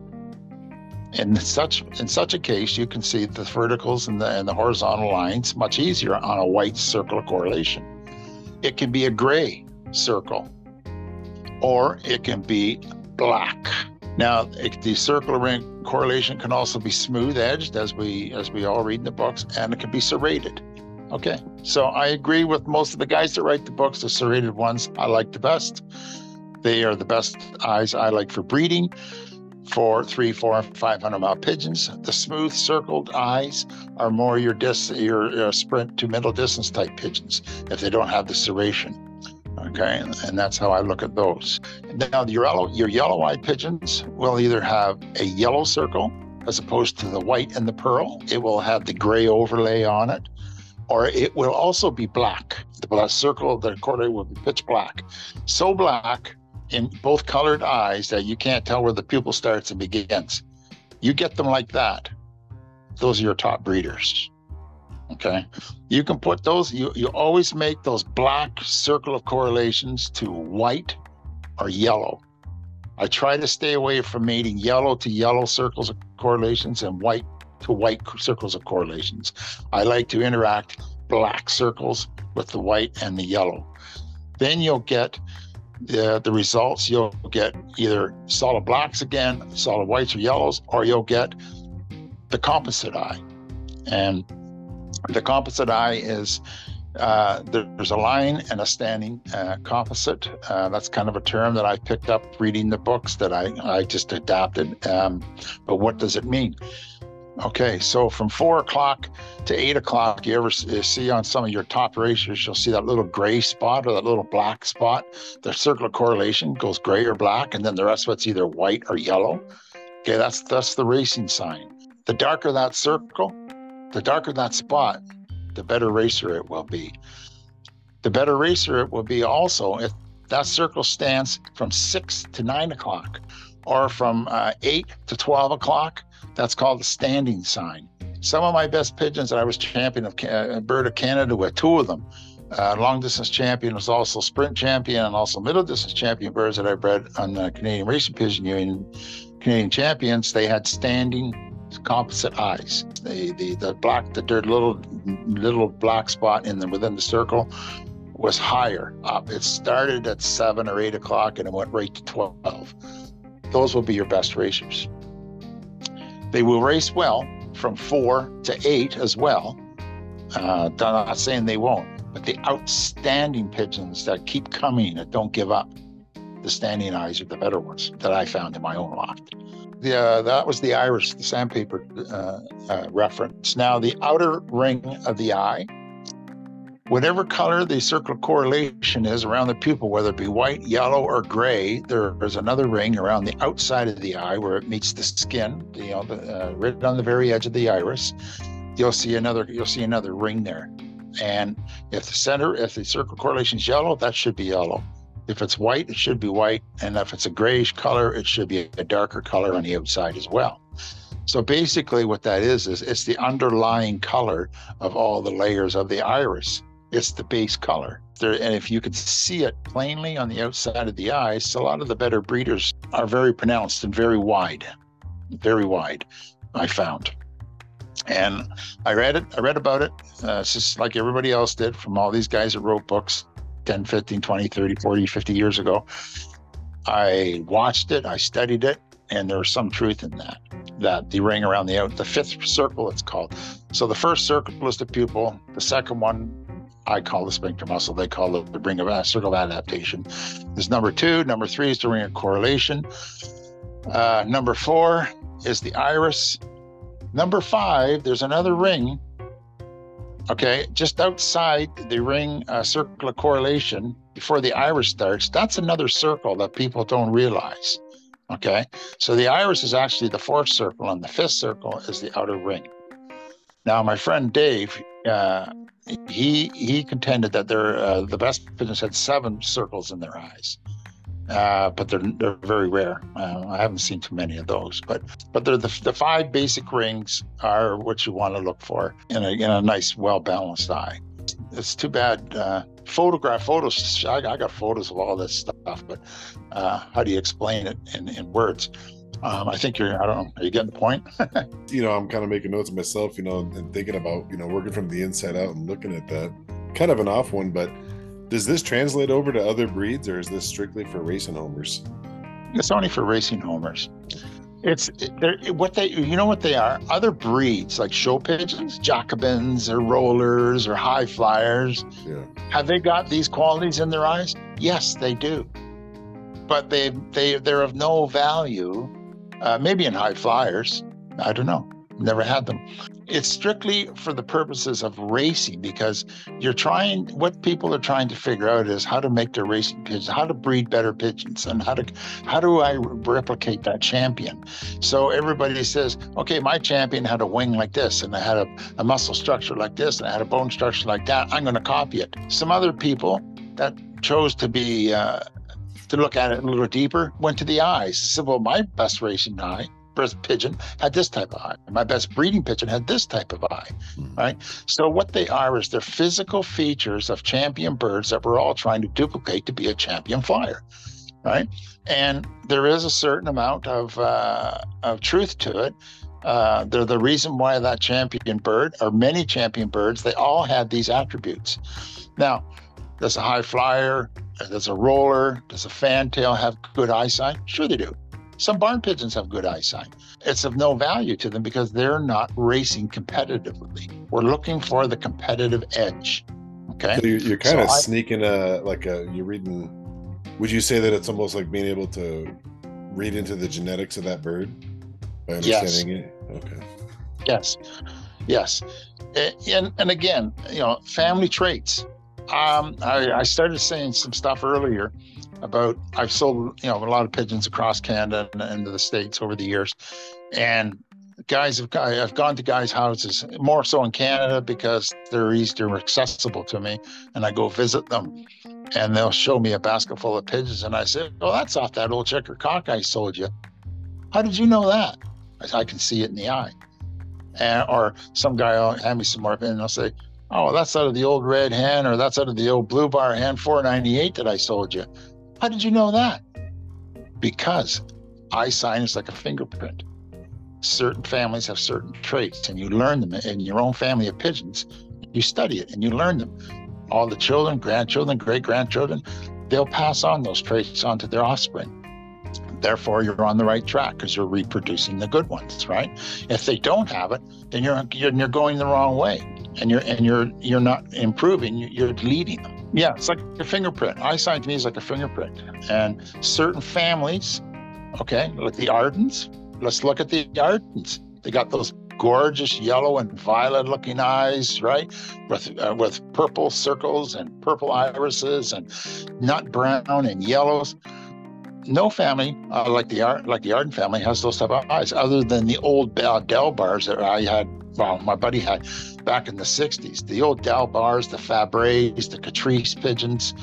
In such in such a case, you can see the verticals and the and the horizontal lines much easier on a white circle of correlation. It can be a gray circle, or it can be black. Now, the circular ring correlation can also be smooth edged, as we as we all read in the books, and it can be serrated. Okay, so I agree with most of the guys that write the books. The serrated ones I like the best. They are the best eyes I like for breeding for three, four, five hundred mile pigeons. The smooth circled eyes are more your dis your, sprint to middle distance type pigeons if they don't have the serration. Okay, and that's how I look at those. Now, your yellow your yellow eyed pigeons will either have a yellow circle as opposed to the white and the pearl. It will have the gray overlay on it, or it will also be black. The black circle, the correlate will be pitch black, so black in both colored eyes that you can't tell where the pupil starts and begins. You get them like that. Those are your top breeders. Okay. You can put those, you, you always make those black circle of correlations to white or yellow. I try to stay away from mating yellow to yellow circles of correlations and white to white circles of correlations. I like to interact black circles with the white and the yellow. Then you'll get the, the results. You'll get either solid blacks again, solid whites or yellows, or you'll get the composite eye. And the composite eye is uh, there's a line and a standing uh, composite. Uh, that's kind of a term that I picked up reading the books that I, I just adapted. Um, but what does it mean? Okay, so from four o'clock to eight o'clock, you ever see on some of your top racers, you'll see that little gray spot or that little black spot. The circle of correlation goes gray or black, and then the rest of it's either white or yellow. Okay, that's that's the racing sign. The darker that circle, the darker that spot, the better racer it will be. The better racer it will be also if that circle stands from six to nine o'clock or from uh, eight to 12 o'clock. That's called the standing sign. Some of my best pigeons that I was champion of uh, Bird of Canada with, two of them, uh, long distance champion was also sprint champion and also middle distance champion birds that I bred on the Canadian Racing Pigeon Union Canadian champions. They had standing composite eyes. The the the black the dirt little little black spot in the within the circle was higher up. It started at seven or eight o'clock and it went right to twelve. Those will be your best racers. They will race well from four to eight as well. Uh, I'm not saying they won't, but the outstanding pigeons that keep coming that don't give up, the standing eyes are the better ones that I found in my own loft. The, uh, that was the iris, the sandpaper uh, uh, reference. Now, the outer ring of the eye, whatever color the circle correlation is around the pupil, whether it be white, yellow, or gray, there is another ring around the outside of the eye where it meets the skin, you know, the, uh, right on the very edge of the iris. You'll see another. You'll see another ring there. And if the center, if the circle correlation is yellow, that should be yellow. If it's white, it should be white. And if it's a grayish color, it should be a darker color on the outside as well. So basically, what that is, is it's the underlying color of all the layers of the iris. It's the base color. There, and if you could see it plainly on the outside of the eyes, a lot of the better breeders are very pronounced and very wide, very wide, I found. And I read it, I read about it, uh, just like everybody else did from all these guys that wrote books 10, 15, 20, 30, 40, 50 years ago. I watched it, I studied it, and there's some truth in that. That the ring around the out, the fifth circle, it's called. So the first circle is the pupil. The second one, I call the sphincter muscle. They call it the ring of uh, circle of adaptation. There's number two. Number three is the ring of correlation. Uh, number four is the iris. Number five, there's another ring Okay, just outside the ring uh, circle of correlation before the iris starts, that's another circle that people don't realize. Okay, so the iris is actually the fourth circle, and the fifth circle is the outer ring. Now, my friend Dave, uh, he he contended that they're uh, the best pigeons had seven circles in their eyes uh, but they're they're very rare. Uh, I haven't seen too many of those, but but they're the, the five basic rings are what you want to look for in a in a nice, well balanced eye. It's too bad. Uh, photograph photos. I, I, got photos of all this stuff, but uh, how do you explain it in, in words? Um, I think you're. I don't know. Are you getting the point?
you know, I'm kind of making notes myself. You know, and thinking about you know working from the inside out and looking at that. Kind of an off one, but does this translate over to other breeds, or is this strictly for racing homers?
It's only for racing homers. It's what they, you know what they are? Other breeds like show pigeons, Jacobins or rollers or high flyers.
Yeah.
Have they got these qualities in their eyes? Yes, they do. But they they they're of no value. Uh, maybe in high flyers. I don't know. Never had them it's strictly for the purposes of racing because you're trying what people are trying to figure out is how to make their racing pigeons how to breed better pigeons and how to how do i replicate that champion so everybody says okay my champion had a wing like this and i had a, a muscle structure like this and i had a bone structure like that i'm going to copy it some other people that chose to be uh, to look at it a little deeper went to the eyes said well my best racing eye best pigeon had this type of eye. My best breeding pigeon had this type of eye, mm-hmm. right? So what they are is they're physical features of champion birds that we're all trying to duplicate to be a champion flyer, right? And there is a certain amount of uh, of truth to it. Uh, they're the reason why that champion bird, or many champion birds, they all had these attributes. Now, does a high flyer, does a roller, does a fantail have good eyesight? Sure, they do. Some barn pigeons have good eyesight. It's of no value to them because they're not racing competitively. We're looking for the competitive edge. Okay.
So you're, you're kind so of I, sneaking a like a you're reading. Would you say that it's almost like being able to read into the genetics of that bird by understanding yes. it? Okay.
Yes. Yes. And and again, you know, family traits. Um, I, I started saying some stuff earlier about I've sold you know a lot of pigeons across Canada and into the states over the years, and guys have I've gone to guys' houses more so in Canada because they're easier accessible to me, and I go visit them, and they'll show me a basket full of pigeons, and I say, "Oh, that's off that old checker cock I sold you." How did you know that? I, I can see it in the eye. And, or some guy will hand me some more, and I'll say, "Oh, that's out of the old red hen, or that's out of the old blue bar hen 498 that I sold you." How did you know that? Because eye sign is like a fingerprint. Certain families have certain traits, and you learn them in your own family of pigeons. You study it and you learn them. All the children, grandchildren, great grandchildren, they'll pass on those traits onto their offspring. Therefore, you're on the right track because you're reproducing the good ones, right? If they don't have it, then you're you're, you're going the wrong way, and you're and you're you're not improving. You're deleting them. Yeah, it's like a fingerprint. Eye sign to me is like a fingerprint. And certain families, okay, like the Ardens, let's look at the Ardens. They got those gorgeous yellow and violet looking eyes, right? With uh, with purple circles and purple irises and nut brown and yellows. No family uh, like the like the Arden family has those type of eyes, other than the old Delbars that I had. Well, my buddy had back in the 60s. The old Delbars, the Fabres, the Catrice pigeons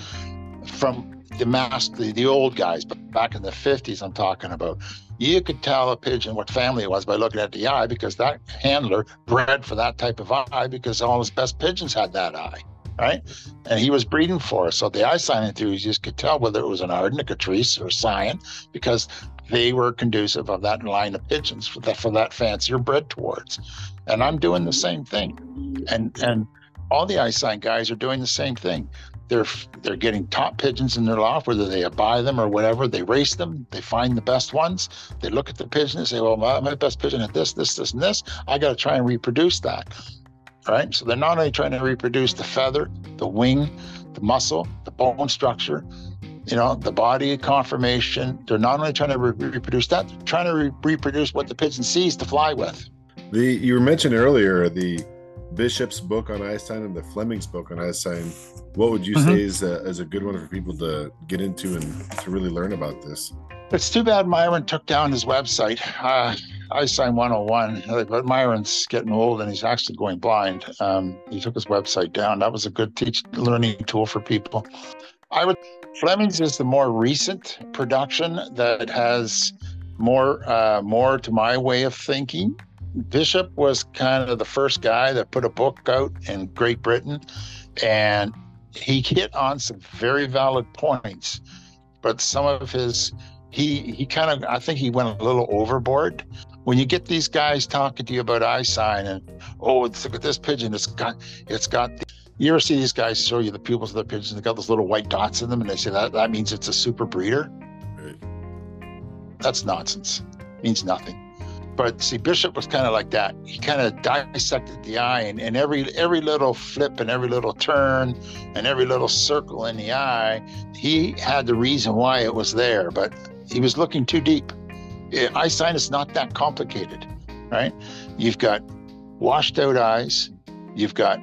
from the mask, the, the old guys, but back in the 50s, I'm talking about. You could tell a pigeon what family it was by looking at the eye because that handler bred for that type of eye because all his best pigeons had that eye, right? And he was breeding for us. So the eye sign enthusiasts could tell whether it was an Arden, a Catrice, or a Sion because they were conducive of that line of pigeons for that for that fancier bred towards and I'm doing the same thing. And and all the eye sign guys are doing the same thing. They're they're getting top pigeons in their loft, whether they buy them or whatever. They race them. They find the best ones. They look at the pigeon and say, "Well, my, my best pigeon at this, this, this, and this. I got to try and reproduce that." Right. So they're not only trying to reproduce the feather, the wing, the muscle, the bone structure, you know, the body conformation. They're not only trying to re- reproduce that, they're trying to re- reproduce what the pigeon sees to fly with.
The you mentioned earlier the Bishop's book on Eyesign and the Fleming's book on Eyesign. What would you mm-hmm. say is a, is a good one for people to get into and to really learn about this?
It's too bad Myron took down his website, uh, Eyesign 101. But Myron's getting old and he's actually going blind. Um, he took his website down. That was a good teach learning tool for people. I would Fleming's is the more recent production that has more uh, more to my way of thinking. Bishop was kind of the first guy that put a book out in Great Britain, and he hit on some very valid points. But some of his he he kind of I think he went a little overboard. When you get these guys talking to you about eye sign and oh, look at this pigeon, it's got it's got. The, you ever see these guys show you the pupils of the pigeons? They got those little white dots in them, and they say that that means it's a super breeder.
Right.
That's nonsense. It means nothing. But see, Bishop was kind of like that. He kind of dissected the eye, and, and every every little flip and every little turn and every little circle in the eye, he had the reason why it was there. But he was looking too deep. Eye sign is not that complicated, right? You've got washed out eyes, you've got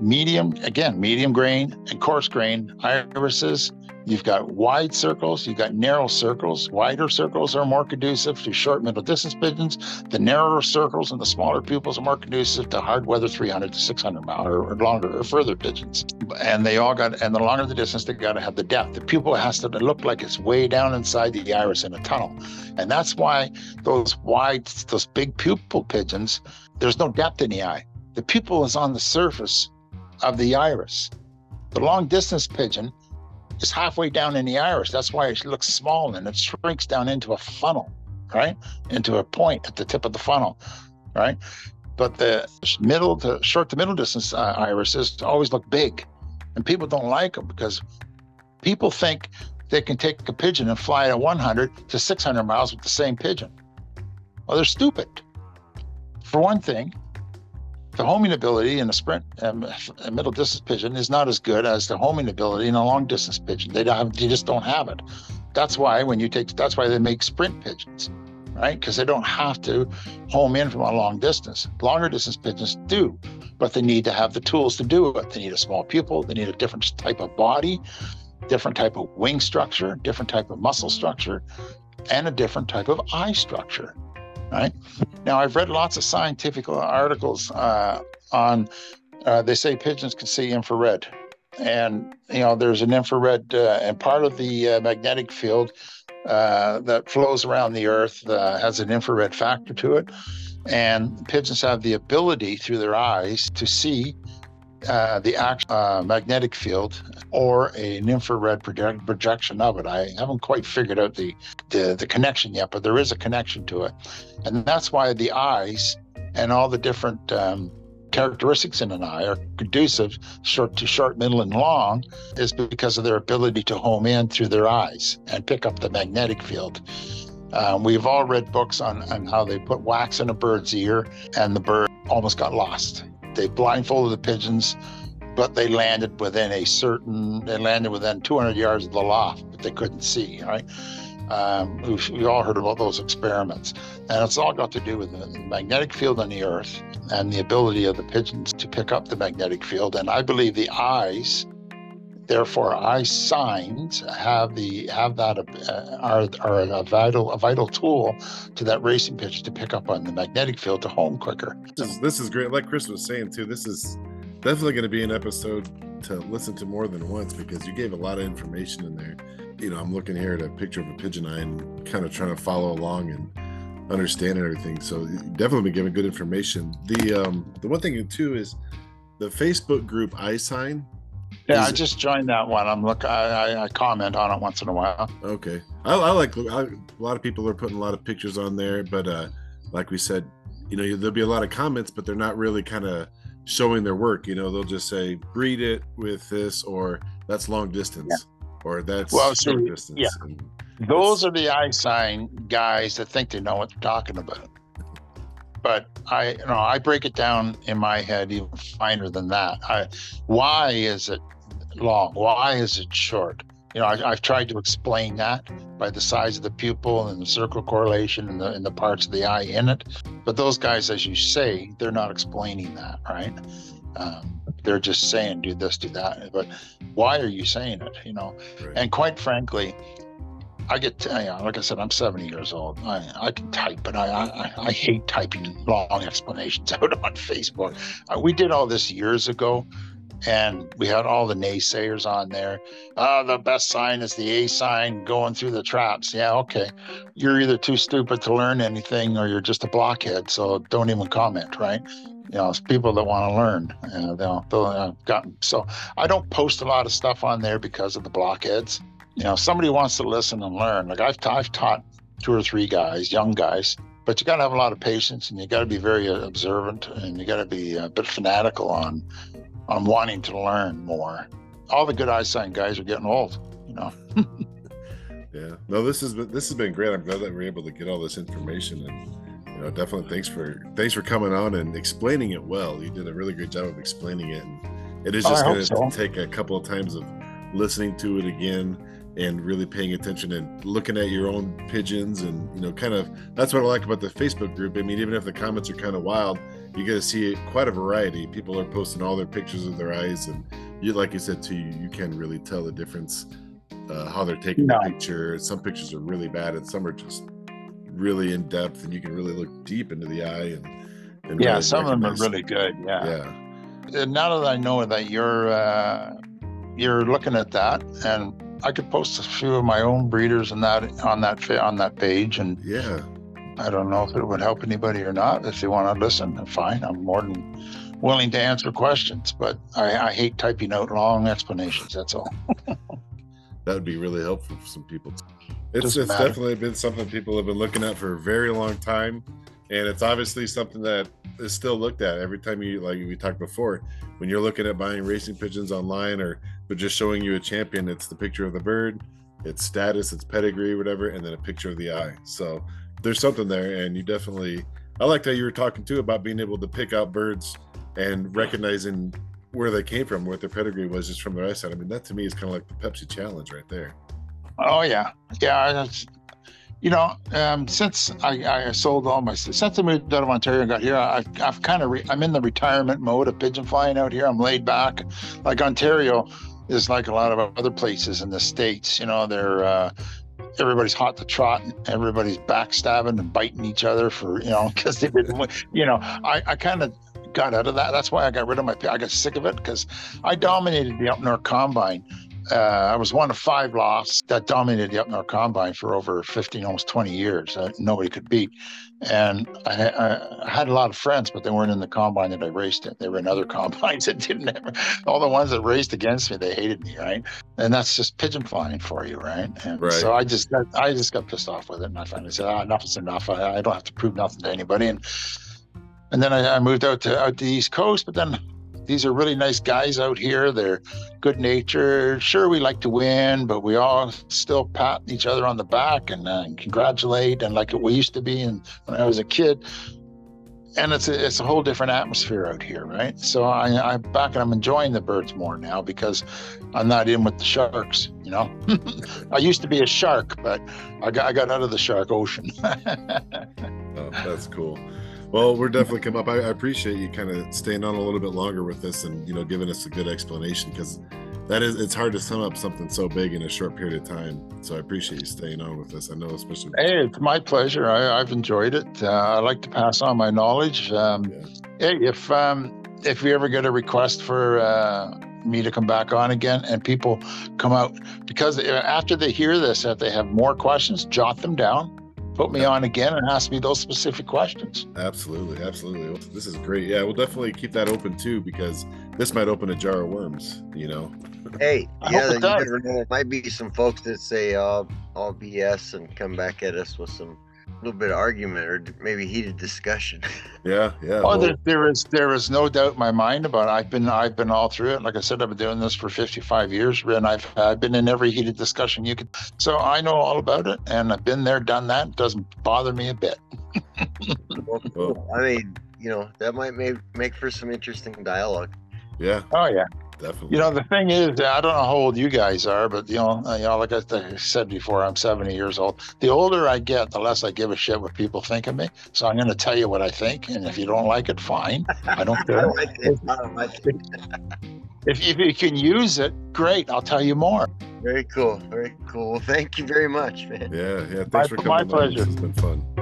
medium, again, medium grain and coarse grain irises. You've got wide circles, you've got narrow circles. Wider circles are more conducive to short middle distance pigeons. The narrower circles and the smaller pupils are more conducive to hard weather 300 to 600 mile or, or longer or further pigeons. And they all got, and the longer the distance, they got to have the depth. The pupil has to look like it's way down inside the iris in a tunnel. And that's why those wide, those big pupil pigeons, there's no depth in the eye. The pupil is on the surface of the iris. The long distance pigeon is halfway down in the iris. That's why it looks small and it shrinks down into a funnel, right? Into a point at the tip of the funnel, right? But the middle to short to middle distance uh, irises always look big, and people don't like them because people think they can take a pigeon and fly at 100 to 600 miles with the same pigeon. Well, they're stupid. For one thing, the homing ability in a sprint um, a middle distance pigeon is not as good as the homing ability in a long distance pigeon. They don't they just don't have it. That's why when you take that's why they make sprint pigeons, right? Because they don't have to home in from a long distance. Longer distance pigeons do, but they need to have the tools to do it. They need a small pupil. They need a different type of body, different type of wing structure, different type of muscle structure, and a different type of eye structure right? Now, I've read lots of scientific articles uh, on, uh, they say pigeons can see infrared. And, you know, there's an infrared, uh, and part of the uh, magnetic field uh, that flows around the Earth uh, has an infrared factor to it. And pigeons have the ability through their eyes to see uh, the actual uh, magnetic field or an infrared project- projection of it. I haven't quite figured out the, the, the connection yet, but there is a connection to it, and that's why the eyes and all the different um, characteristics in an eye are conducive short to short, middle, and long is because of their ability to home in through their eyes and pick up the magnetic field. Um, we've all read books on, on how they put wax in a bird's ear and the bird almost got lost they blindfolded the pigeons, but they landed within a certain, they landed within 200 yards of the loft, but they couldn't see, right? Um, we've, we all heard about those experiments. And it's all got to do with the magnetic field on the earth and the ability of the pigeons to pick up the magnetic field. And I believe the eyes, therefore, eye signs have the have that uh, are, are a vital a vital tool to that racing pigeon to pick up on the magnetic field to home quicker.
This is, this is great. Like Chris was saying too, this is definitely going to be an episode to listen to more than once because you gave a lot of information in there. You know, I'm looking here at a picture of a pigeon eye and kind of trying to follow along and understand everything. So definitely been giving good information. The um the one thing too is the Facebook group Eye Sign.
Yeah,
Is-
I just joined that one. I'm look. I, I, I comment on it once in a while.
Okay, I, I like I, a lot of people are putting a lot of pictures on there, but uh like we said, you know, there'll be a lot of comments, but they're not really kind of showing their work. You know, they'll just say breed it with this, or that's long distance, or that's
Well,
short
so,
distance.
yeah.
And
Those are the eye sign guys that think they know what they're talking about. But I, you know, I break it down in my head even finer than that. I, why is it long? Why is it short? You know, I, I've tried to explain that by the size of the pupil and the circle correlation and the, and the parts of the eye in it. But those guys, as you say, they're not explaining that, right? Um, they're just saying do this, do that. But why are you saying it? You know,
right.
and quite frankly, I get, you know, like I said, I'm 70 years old. I, I can type, but I, I, I hate typing long explanations out on Facebook. Uh, we did all this years ago, and we had all the naysayers on there. Uh, the best sign is the A sign going through the traps. Yeah, okay. You're either too stupid to learn anything or you're just a blockhead. So don't even comment, right? You know, it's people that want to learn. Uh, they'll, they'll uh, got, so I don't post a lot of stuff on there because of the blockheads You know, somebody wants to listen and learn. Like I've, I've taught two or three guys, young guys, but you got to have a lot of patience and you got to be very observant and you got to be a bit fanatical on on wanting to learn more. All the good eye sign guys are getting old, you know.
yeah. No, this has been this has been great. I'm glad that we're able to get all this information and know, definitely thanks for thanks for coming on and explaining it well. You did a really good job of explaining it. And it is just going to so. take a couple of times of listening to it again and really paying attention and looking at your own pigeons and you know kind of that's what i like about the facebook group i mean even if the comments are kind of wild you get to see quite a variety people are posting all their pictures of their eyes and you like you said too you, you can really tell the difference uh, how they're taking no. the picture some pictures are really bad and some are just really in depth and you can really look deep into the eye and,
and yeah really some of them are really good yeah yeah and now that i know that you're uh, you're looking at that and I could post a few of my own breeders and that on that on that page, and
yeah,
I don't know if it would help anybody or not. If they want to listen, fine. I'm more than willing to answer questions, but I, I hate typing out long explanations. That's all.
that would be really helpful for some people. It's, it's definitely been something people have been looking at for a very long time, and it's obviously something that is still looked at every time you like we talked before. When you're looking at buying racing pigeons online or but just showing you a champion it's the picture of the bird its status its pedigree whatever and then a picture of the eye. So there's something there and you definitely i liked how you were talking too about being able to pick out birds and recognizing where they came from what their pedigree was just from their eyesight i mean that to me is kind of like the pepsi challenge right there
oh yeah yeah you know, um, since I, I, sold all my since I moved out of Ontario and got here, I've, I've kind of re, I'm in the retirement mode of pigeon flying out here. I'm laid back. Like Ontario is like a lot of other places in the states. You know, they're uh, everybody's hot to trot. And everybody's backstabbing and biting each other for you know because they didn't. You know, I, I kind of got out of that. That's why I got rid of my. I got sick of it because I dominated the up north combine uh, I was one of five lofts that dominated the up north combine for over 15, almost 20 years. Uh, nobody could beat. And I, I, had a lot of friends, but they weren't in the combine that I raced in. They were in other combines that didn't ever, all the ones that raced against me, they hated me, right? And that's just pigeon flying for you, right? And right. so I just, got, I just got pissed off with it. And I finally said, ah, enough is enough. I, I don't have to prove nothing to anybody. And, and then I, I moved out to, out to the East Coast, but then these are really nice guys out here. They're good natured. Sure, we like to win, but we all still pat each other on the back and, uh, congratulate, and like we used to be. And when I was a kid, and it's a, it's a whole different atmosphere out here, right? So I, I'm back and I'm enjoying the birds more now because I'm not in with the sharks. You know, I used to be a shark, but I got I got out of the shark ocean.
oh, that's cool. Well, we're definitely come up. I, I appreciate you kind of staying on a little bit longer with this and you know giving us a good explanation because that is it's hard to sum up something so big in a short period of time. So I appreciate you staying on with us. I know, especially.
Hey, it's my pleasure. I, have enjoyed it. Uh, I like to pass on my knowledge. Um, yeah. Hey, if um, if we ever get a request for uh, me to come back on again, and people come out because uh, after they hear this, if they have more questions, jot them down put me on again and ask me those specific questions.
Absolutely, absolutely. This is great. Yeah, we'll definitely keep that open too because this might open a jar of worms. You know.
Hey, yeah, you never know. There might be some folks that say oh, all all BS and come back at us with some little bit of argument or maybe heated discussion.
Yeah, yeah.
Oh, well, there, there is there is no doubt in my mind about it. I've been I've been all through it. Like I said, I've been doing this for 55 years, and I've I've been in every heated discussion you could. So I know all about it, and I've been there, done that. It doesn't bother me a bit.
well, I mean, you know, that might make make for some interesting dialogue.
Yeah.
Oh yeah
definitely.
You know, the thing is, I don't know how old you guys are, but you know, uh, you know, like I said before, I'm 70 years old. The older I get, the less I give a shit what people think of me. So I'm going to tell you what I think, and if you don't like it, fine. I don't care. if, if you can use it, great. I'll tell you more.
Very cool. Very cool. Well, thank you very much, man.
Yeah, yeah. Thanks my, for coming.
My pleasure.
It's been fun.